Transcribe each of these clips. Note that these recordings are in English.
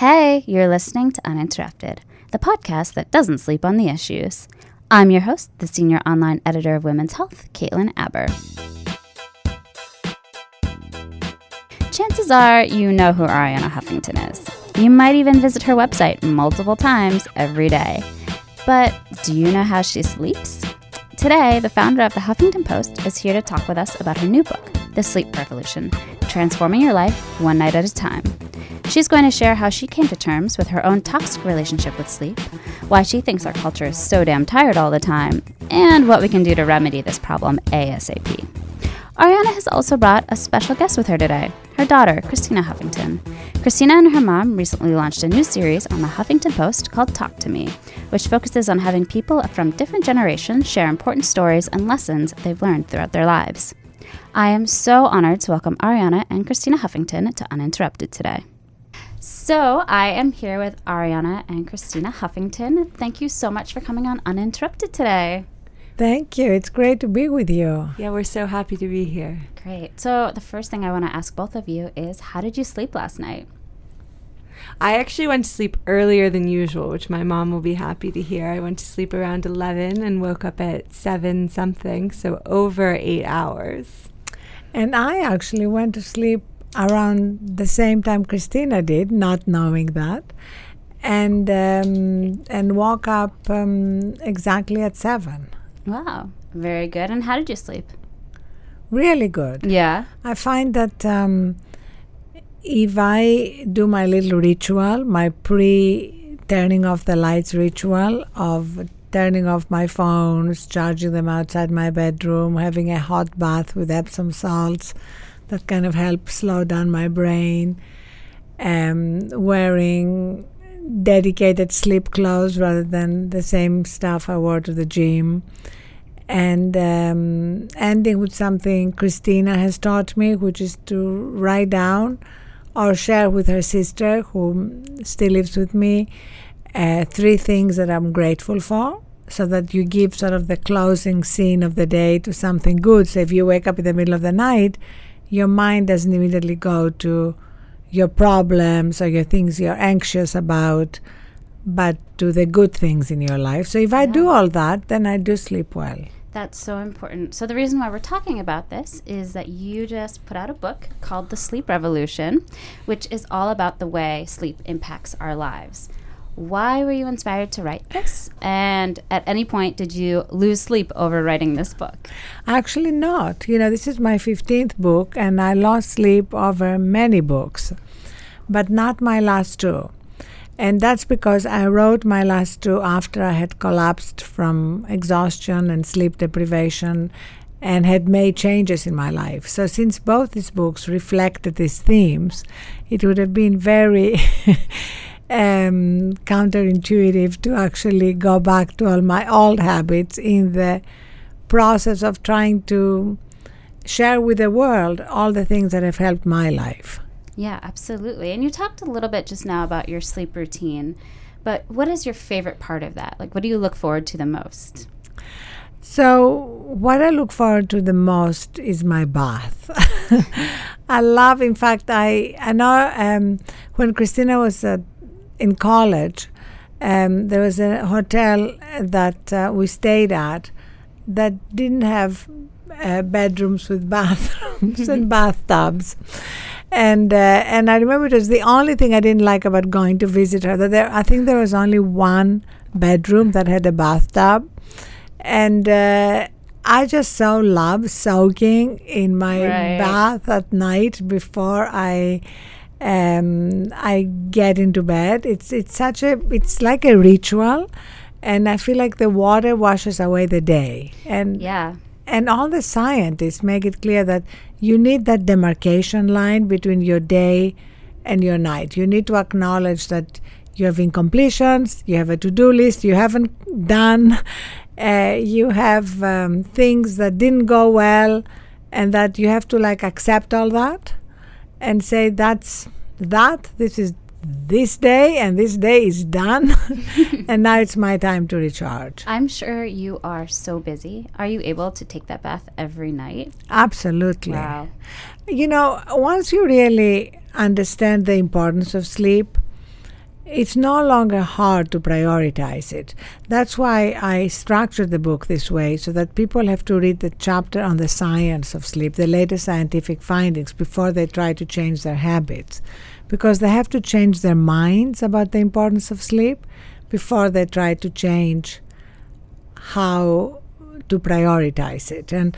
Hey, you're listening to Uninterrupted, the podcast that doesn't sleep on the issues. I'm your host, the senior online editor of Women's Health, Caitlin Aber. Chances are you know who Arianna Huffington is. You might even visit her website multiple times every day. But do you know how she sleeps? Today, the founder of the Huffington Post is here to talk with us about her new book, The Sleep Revolution Transforming Your Life One Night at a Time. She's going to share how she came to terms with her own toxic relationship with sleep, why she thinks our culture is so damn tired all the time, and what we can do to remedy this problem ASAP. Arianna has also brought a special guest with her today, her daughter, Christina Huffington. Christina and her mom recently launched a new series on the Huffington Post called Talk to Me, which focuses on having people from different generations share important stories and lessons they've learned throughout their lives. I am so honored to welcome Arianna and Christina Huffington to Uninterrupted today. So, I am here with Arianna and Christina Huffington. Thank you so much for coming on Uninterrupted today. Thank you. It's great to be with you. Yeah, we're so happy to be here. Great. So, the first thing I want to ask both of you is how did you sleep last night? I actually went to sleep earlier than usual, which my mom will be happy to hear. I went to sleep around 11 and woke up at 7 something, so over 8 hours. And I actually went to sleep around the same time Christina did, not knowing that, and um, and woke up um, exactly at seven. Wow, very good. And how did you sleep? Really good. Yeah. I find that um, if I do my little ritual, my pre turning off the lights ritual of turning off my phones, charging them outside my bedroom, having a hot bath with Epsom salts that kind of help slow down my brain, um, wearing dedicated sleep clothes rather than the same stuff I wore to the gym, and um, ending with something Christina has taught me, which is to write down or share with her sister, who still lives with me, uh, three things that I'm grateful for so that you give sort of the closing scene of the day to something good. So if you wake up in the middle of the night, your mind doesn't immediately go to your problems or your things you're anxious about, but to the good things in your life. So if I do all that, then I do sleep well. That's so important. So, the reason why we're talking about this is that you just put out a book called The Sleep Revolution, which is all about the way sleep impacts our lives. Why were you inspired to write this? And at any point, did you lose sleep over writing this book? Actually, not. You know, this is my 15th book, and I lost sleep over many books, but not my last two. And that's because I wrote my last two after I had collapsed from exhaustion and sleep deprivation and had made changes in my life. So, since both these books reflected these themes, it would have been very um, counterintuitive to actually go back to all my old habits in the process of trying to share with the world all the things that have helped my life. Yeah, absolutely. And you talked a little bit just now about your sleep routine, but what is your favorite part of that? Like, what do you look forward to the most? So, what I look forward to the most is my bath. I love, in fact, I, I know um, when Christina was uh, in college, um, there was a hotel that uh, we stayed at that didn't have uh, bedrooms with bathrooms and bathtubs. And uh, and I remember it was the only thing I didn't like about going to visit her. That there, I think there was only one bedroom that had a bathtub, and uh, I just so love soaking in my Right. bath at night before I um, I get into bed. It's it's such a it's like a ritual, and I feel like the water washes away the day. And Yeah. And all the scientists make it clear that you need that demarcation line between your day and your night. You need to acknowledge that you have incompletions, you have a to do list you haven't done, uh, you have um, things that didn't go well, and that you have to like accept all that and say, that's that, this is this day, and this day is done, and now it's my time to recharge. I'm sure you are so busy. Are you able to take that bath every night? Absolutely. Wow. You know, once you really understand the importance of sleep, it's no longer hard to prioritize it. That's why I structured the book this way so that people have to read the chapter on the science of sleep, the latest scientific findings, before they try to change their habits. Because they have to change their minds about the importance of sleep before they try to change how to prioritize it. And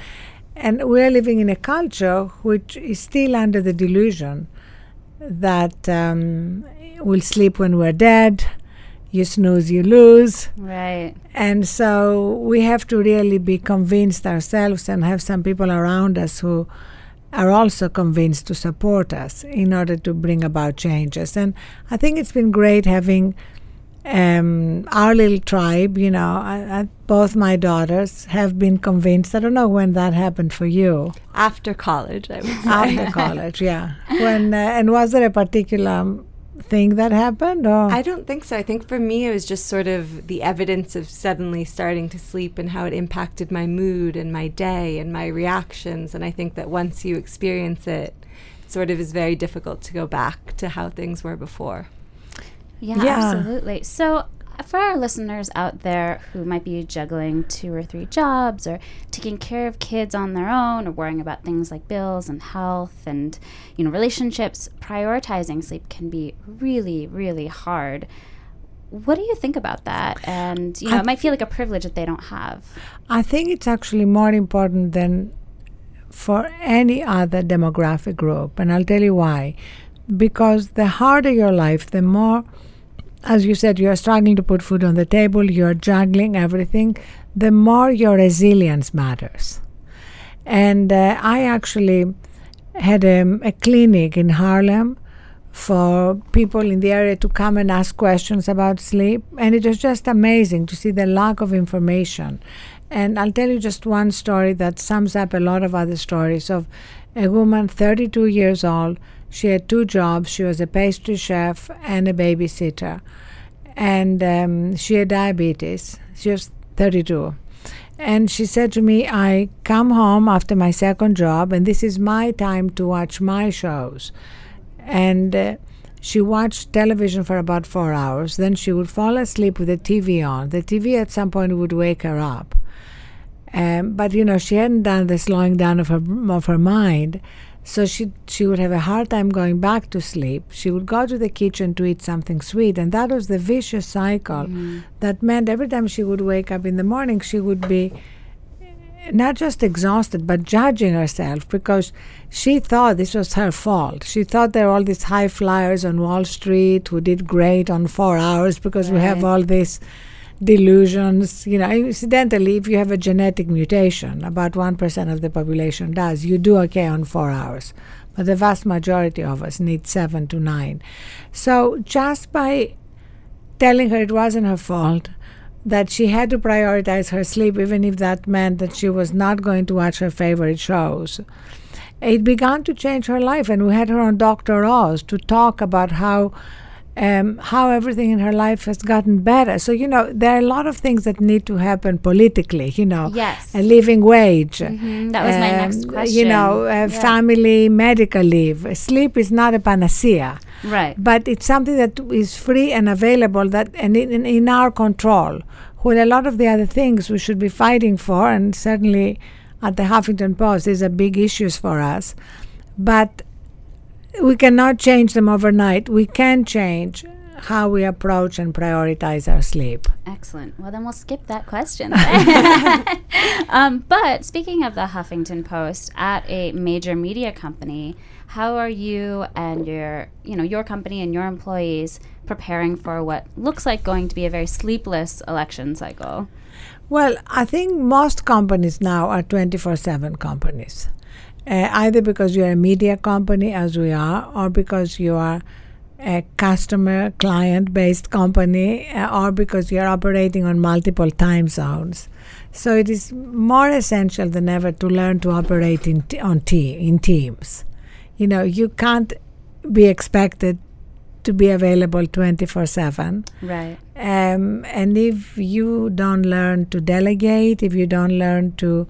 and we're living in a culture which is still under the delusion that um, we'll sleep when we're dead. You snooze, you lose. Right. And so we have to really be convinced ourselves and have some people around us who are also convinced to support us in order to bring about changes. And I think it's been great having um, our little tribe, you know, I, I, both my daughters have been convinced. I don't know when that happened for you. After college, I would say. After college, yeah. When uh, and was there a particular thing that happened? Or? I don't think so. I think for me, it was just sort of the evidence of suddenly starting to sleep and how it impacted my mood and my day and my reactions. And I think that once you experience it, it sort of is very difficult to go back to how things were before. Yeah, yeah, absolutely. So, for our listeners out there who might be juggling two or three jobs or taking care of kids on their own or worrying about things like bills and health and you know relationships prioritizing sleep can be really really hard. What do you think about that? And you know I it might feel like a privilege that they don't have. I think it's actually more important than for any other demographic group and i'll tell you why. Because the harder your life the more as you said, you are struggling to put food on the table, you are juggling everything, the more your resilience matters. And uh, I actually had a, a, clinic in Harlem for people in the area to come and ask questions about sleep. And it was just amazing to see the lack of information. And I'll tell you just one story that sums up a lot of other stories of a woman, 32 years old, she had two jobs. She was a pastry chef and a babysitter. And um, she had diabetes. She was 32. And she said to me, I come home after my second job, and this is my time to watch my shows. And uh, she watched television for about four hours. Then she would fall asleep with the TV on. The TV at some point would wake her up. Um, but you know, she hadn't done the slowing down of her of her mind. So she she would have a hard time going back to sleep. She would go to the kitchen to eat something sweet, and that was the vicious cycle. Mm. That meant every time she would wake up in the morning, she would be not just exhausted but judging herself because she thought this was her fault. She thought there were all these high flyers on Wall Street who did great on four hours because right. we have all this delusions. You know, incidentally, if you have a genetic mutation, about 1% of the population does, you do okay on four hours. But the vast majority of us need seven to nine. So just by telling her it wasn't her fault, that she had to prioritize her sleep, even if that meant that she was not going to watch her favorite shows. It began to change her life, and we had her on Dr. Oz to talk about how um, how everything in her life has gotten better. So, you know, there are a lot of things that need to happen politically, you know. Yes. A living wage. Mm-hmm. That was um, my next question. You know, uh, yeah. family medical leave. Sleep is not a panacea. Right. But it's something that is free and available that and in, in our control. When a lot of the other things we should be fighting for, and certainly at the Huffington Post, these are big issues for us. But we cannot change them overnight. We can change how we approach and prioritize our sleep. Excellent. Well, then we'll skip that question. um, but speaking of the Huffington Post, at a major media company, how are you and your, you know, your company and your employees preparing for what looks like going to be a very sleepless election cycle? Well, I think most companies now are 24 7 companies uh, either because you're a media company, as we are, or because you are a customer client based company, uh, or because you're operating on multiple time zones. So it is more essential than ever to learn to operate in t- on te- in teams. You know, you can't be expected to be available 24 7. Right. Um, and if you don't learn to delegate, if you don't learn to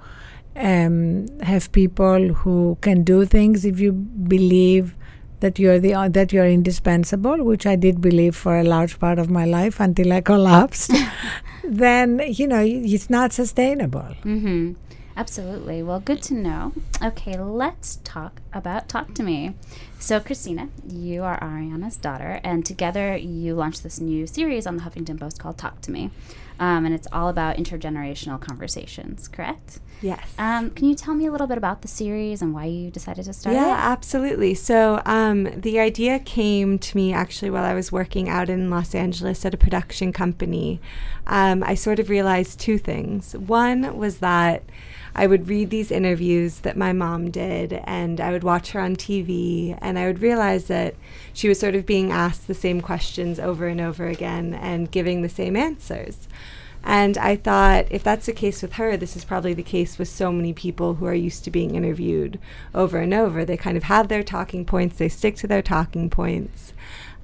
um, have people who can do things if you believe that you're the uh, that you're indispensable, which I did believe for a large part of my life until I collapsed, then you know it's not sustainable. Mm-hmm. Absolutely. Well, good to know. Okay, let's talk about Talk to Me. So, Christina, you are Arianna's daughter, and together you launched this new series on the Huffington Post called Talk to Me. Um, and it's all about intergenerational conversations, correct? Yes. Um, can you tell me a little bit about the series and why you decided to start yeah, it? Yeah, absolutely. So um, the idea came to me actually while I was working out in Los Angeles at a production company. Um, I sort of realized two things. One was that I would read these interviews that my mom did, and I would watch her on TV, and I would realize that she was sort of being asked the same questions over and over again and giving the same answers. And I thought, if that's the case with her, this is probably the case with so many people who are used to being interviewed over and over. They kind of have their talking points, they stick to their talking points.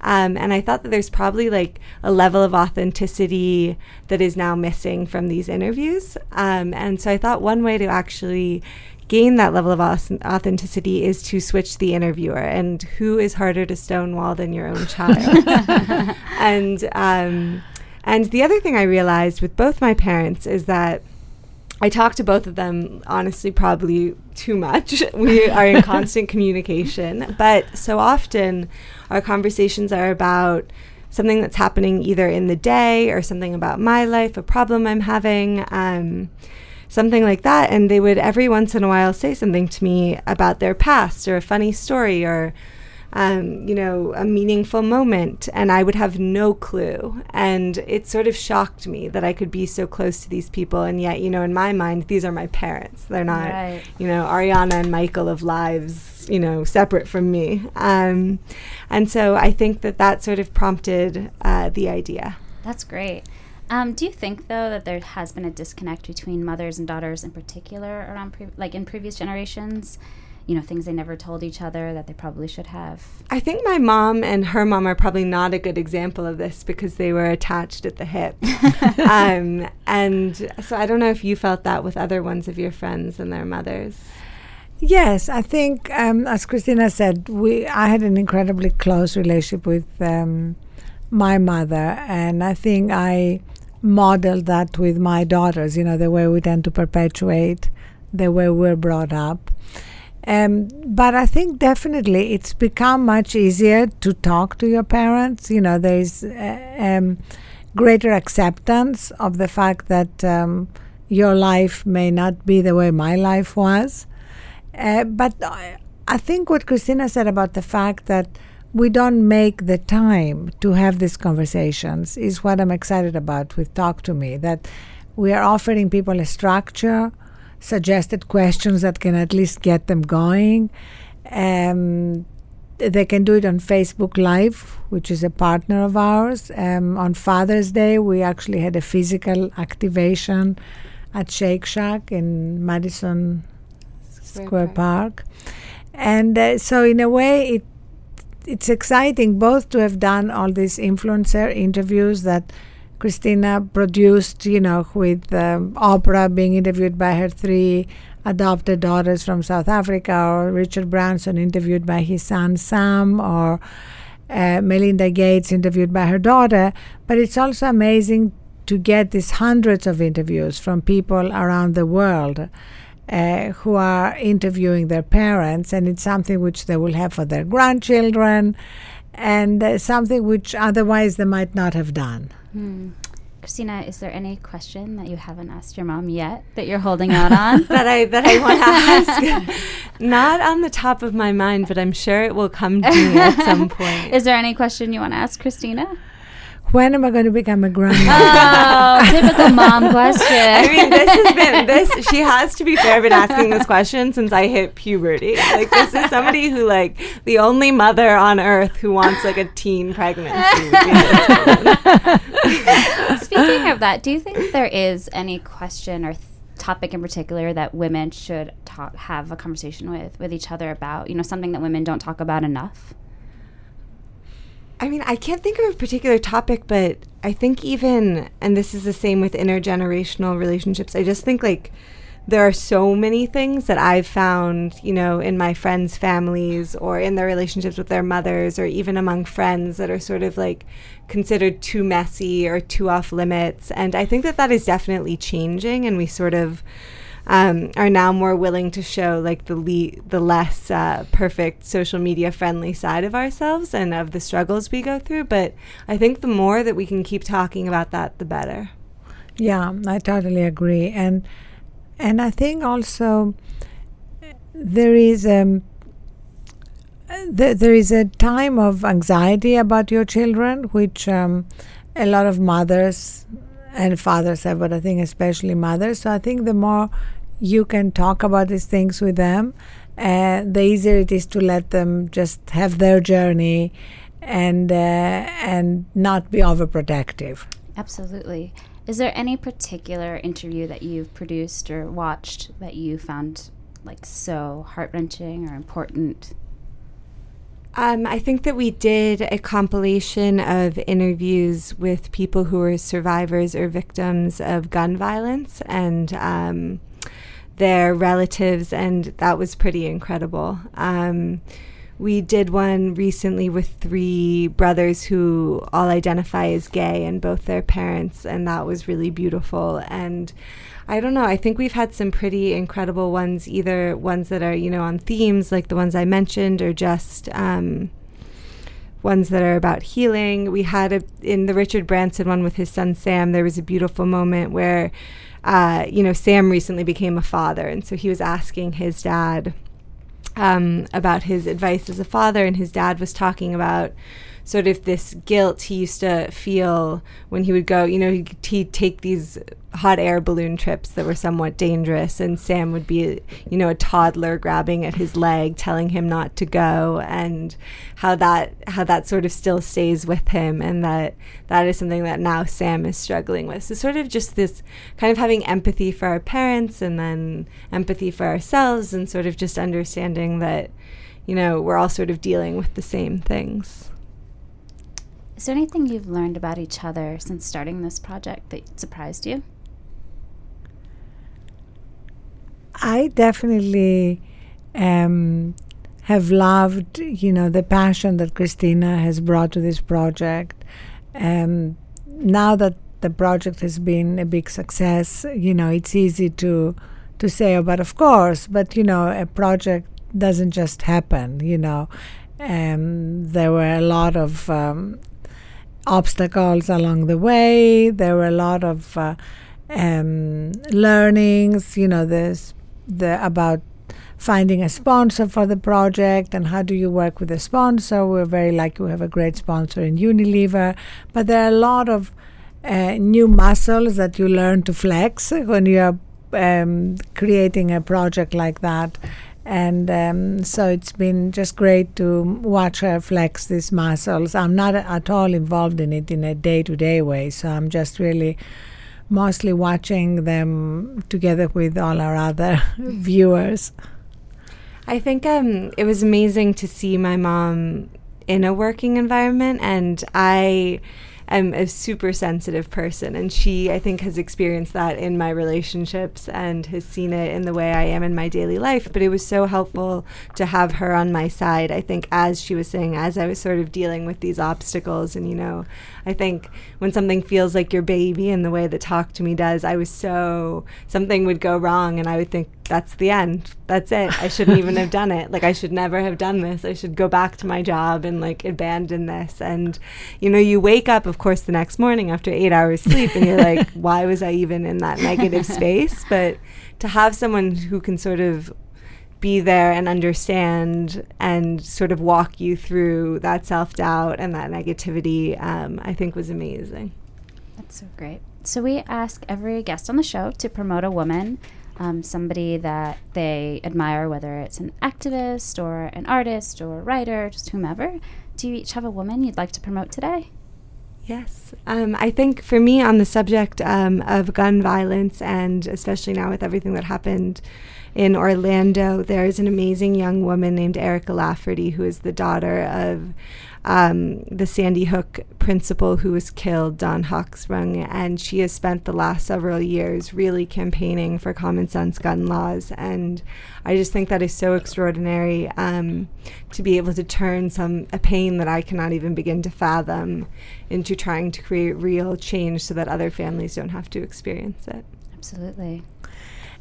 Um, and I thought that there's probably like a level of authenticity that is now missing from these interviews. Um, and so I thought one way to actually gain that level of authenticity is to switch the interviewer. And who is harder to stonewall than your own child? and um, and the other thing I realized with both my parents is that I talk to both of them, honestly, probably too much. we are in constant communication, but so often our conversations are about something that's happening either in the day or something about my life, a problem I'm having, um, something like that. And they would every once in a while say something to me about their past or a funny story or um, you know, a meaningful moment, and I would have no clue. And it sort of shocked me that I could be so close to these people, and yet, you know, in my mind, these are my parents. They're not, right. you know, Arianna and Michael of lives, you know, separate from me. Um, and so I think that that sort of prompted uh, the idea. That's great. Um, do you think though that there has been a disconnect between mothers and daughters in particular around pre- like in previous generations? You know things they never told each other that they probably should have i think my mom and her mom are probably not a good example of this because they were attached at the hip um, and so i don't know if you felt that with other ones of your friends and their mothers Yes, I think, um, as Christina said, we I had an incredibly close relationship with um, my mother, and I think I modeled that with my daughters. You know, the way we tend to perpetuate the way we're brought up. Um, but I think definitely it's become much easier to talk to your parents. You know, there's uh, um, greater acceptance of the fact that um, your life may not be the way my life was. Uh, but I think what Christina said about the fact that we don't make the time to have these conversations is what I'm excited about with Talk to Me. That we are offering people a structure suggested questions that can at least get them going. Um, they can do it on Facebook Live, which is a partner of ours. Um, on Father's Day, we actually had a physical activation at Shake Shack in Madison Square, Square Park. Park. And uh, so, in a way, it it's exciting both to have done all these influencer interviews that Christina produced, you know, with um, Oprah being interviewed by her three adopted daughters from South Africa, or Richard Branson interviewed by his son Sam, or uh, Melinda Gates interviewed by her daughter. But it's also amazing to get these hundreds of interviews from people around the world. Uh, who are interviewing their parents, and it's something which they will have for their grandchildren, and uh, something which otherwise they might not have done. Hmm. Christina, is there any question that you haven't asked your mom yet that you're holding out on? that I that I want to ask? Not on the top of my mind, but I'm sure it will come to me at some point. Is there any question you want to ask Christina? When am I going to become a grandma? Oh, typical mom question. I mean, this has been this. She has to be fair, been asking this question since I hit puberty. Like, this is somebody who, like, the only mother on earth who wants like a teen pregnancy. Speaking of that, do you think there is any question or th- topic in particular that women should talk, have a conversation with with each other about? You know, something that women don't talk about enough. I mean, I can't think of a particular topic, but I think even, and this is the same with intergenerational relationships, I just think like there are so many things that I've found, you know, in my friends' families or in their relationships with their mothers or even among friends that are sort of like considered too messy or too off limits. And I think that that is definitely changing, and we sort of um, are now more willing to show like the le- the less uh, perfect social media friendly side of ourselves and of the struggles we go through. But I think the more that we can keep talking about that, the better. Yeah, I totally agree, and and I think also there is um, th- there is a time of anxiety about your children, which um, a lot of mothers and fathers have, but I think especially mothers. So I think the more you can talk about these things with them, uh, the easier it is to let them just have their journey and uh, and not be overprotective. Absolutely. Is there any particular interview that you've produced or watched that you found like so heart wrenching or important? Um, I think that we did a compilation of interviews with people who were survivors or victims of gun violence and um, their relatives, and that was pretty incredible. Um, we did one recently with three brothers who all identify as gay and both their parents, and that was really beautiful. And I don't know, I think we've had some pretty incredible ones, either ones that are, you know, on themes like the ones I mentioned, or just um, ones that are about healing. We had a, in the Richard Branson one with his son Sam, there was a beautiful moment where, uh, you know, Sam recently became a father, and so he was asking his dad um, about his advice as a father, and his dad was talking about sort of this guilt he used to feel when he would go, you know, he'd, he'd, take these hot air balloon trips that were somewhat dangerous, and Sam would be, you know, a toddler grabbing at his leg, telling him not to go, and how that how that sort of still stays with him, and that that is something that now Sam is struggling with. So sort of just this kind of having empathy for our parents, and then empathy for ourselves, and sort of just understanding that, you know, we're all sort of dealing with the same things. Is there anything you've learned about each other since starting this project that surprised you? I definitely um, have loved, you know, the passion that Christina has brought to this project. Um, now that the project has been a big success, you know, it's easy to to say, oh, but of course, but you know, a project doesn't just happen. You know, um, there were a lot of um, obstacles along the way. There were a lot of uh, um, learnings, you know, this the about finding a sponsor for the project and how do you work with a sponsor. We're very lucky we have a great sponsor in Unilever, but there are a lot of uh, new muscles that you learn to flex when you're um, creating a project like that and um, so it's been just great to watch her flex these muscles. I'm not at all involved in it in a day to day way, so I'm just really mostly watching them together with all our other viewers. I think um, it was amazing to see my mom in a working environment, and I am a super sensitive person, and she, I think, has experienced that in my relationships and has seen it in the way I am in my daily life. But it was so helpful to have her on my side. I think, as she was saying, as I was sort of dealing with these obstacles, and you know, I think when something feels like your baby in the way that Talk to Me does, I was so something would go wrong, and I would think that's the end. That's it. I shouldn't even have done it. Like I should never have done this. I should go back to my job and like abandon this. And you know, you wake up, of course, the next morning after eight hours sleep, and you're like, why was I even in that negative space? But to have someone who can sort of be there and understand and sort of walk you through that self doubt and that negativity, um, I think was amazing. That's so great. So, we ask every guest on the show to promote a woman, um, somebody that they admire, whether it's an activist or an artist or a writer, just whomever. Do you each have a woman you'd like to promote today? Yes. Um, I think for me, on the subject um, of gun violence, and especially now with everything that happened in Orlando, there is an amazing young woman named Erica Lafferty, who is the daughter of um, the Sandy Hook principal who was killed, Dawn Hochsprung, and she has spent the last several years really campaigning for common sense gun laws. And I just think that is so extraordinary um, to be able to turn some a pain that I cannot even begin to fathom into trying to create real change so that other families don't have to experience it. Absolutely.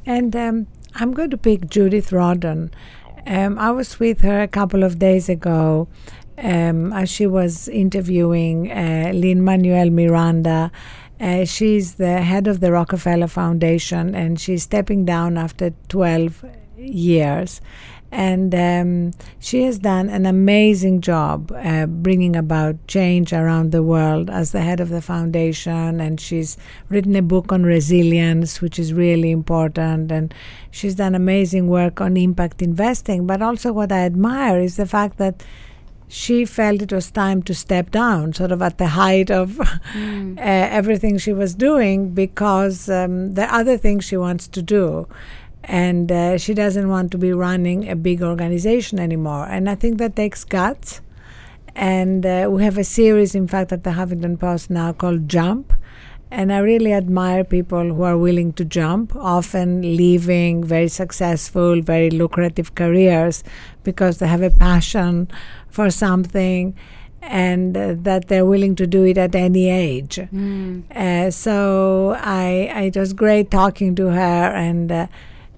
And um, I'm going to pick Judith Rodin. Um, I was with her a couple of days ago um, as she was interviewing uh, Lin Manuel Miranda. Uh, she's the head of the Rockefeller Foundation and she's stepping down after 12 years. And um, she has done an amazing job uh, bringing about change around the world as the head of the foundation. And she's written a book on resilience, which is really important. And she's done amazing work on impact investing. But also, what I admire is the fact that she felt it was time to step down, sort of at the height of mm. uh, everything she was doing, because um, there are other things she wants to do and uh, she doesn't want to be running a big organization anymore. And I think that takes guts. And uh, we have a series, in fact, at the Huffington Post now called Jump. And I really admire people who are willing to jump, often leaving very successful, very lucrative careers because they have a passion for something and uh, that they're willing to do it at any age. Mm. Uh, so I, I, it was great talking to her and uh,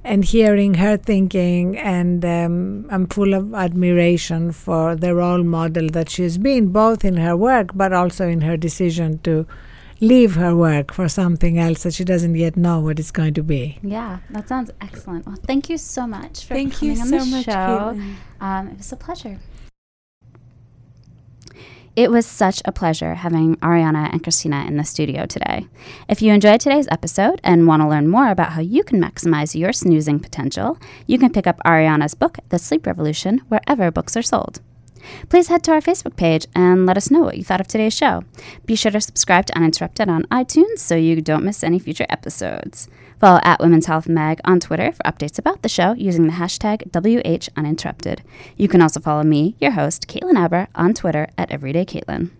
and hearing her thinking, and um, I'm full of admiration for the role model that she's been, both in her work but also in her decision to leave her work for something else that she doesn't yet know what it's going to be. Yeah, that sounds excellent. Well, thank you so much for thank coming on so the much, show. Um, it was a pleasure. It was such a pleasure having Arianna and Christina in the studio today. If you enjoyed today's episode and want to learn more about how you can maximize your snoozing potential, you can pick up Arianna's book, The Sleep Revolution, wherever books are sold. Please head to our Facebook page and let us know what you thought of today's show. Be sure to subscribe to Uninterrupted on iTunes so you don't miss any future episodes. Follow at Women's Health Mag on Twitter for updates about the show using the hashtag WHUninterrupted. You can also follow me, your host, Caitlin Aber, on Twitter at EverydayCaitlin.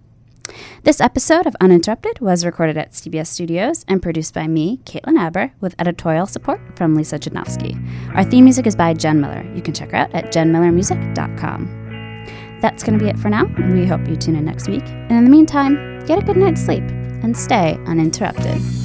This episode of Uninterrupted was recorded at CBS Studios and produced by me, Caitlin Aber, with editorial support from Lisa Jadnowski. Our theme music is by Jen Miller. You can check her out at jenmillermusic.com. That's going to be it for now. We hope you tune in next week. And in the meantime, get a good night's sleep and stay uninterrupted.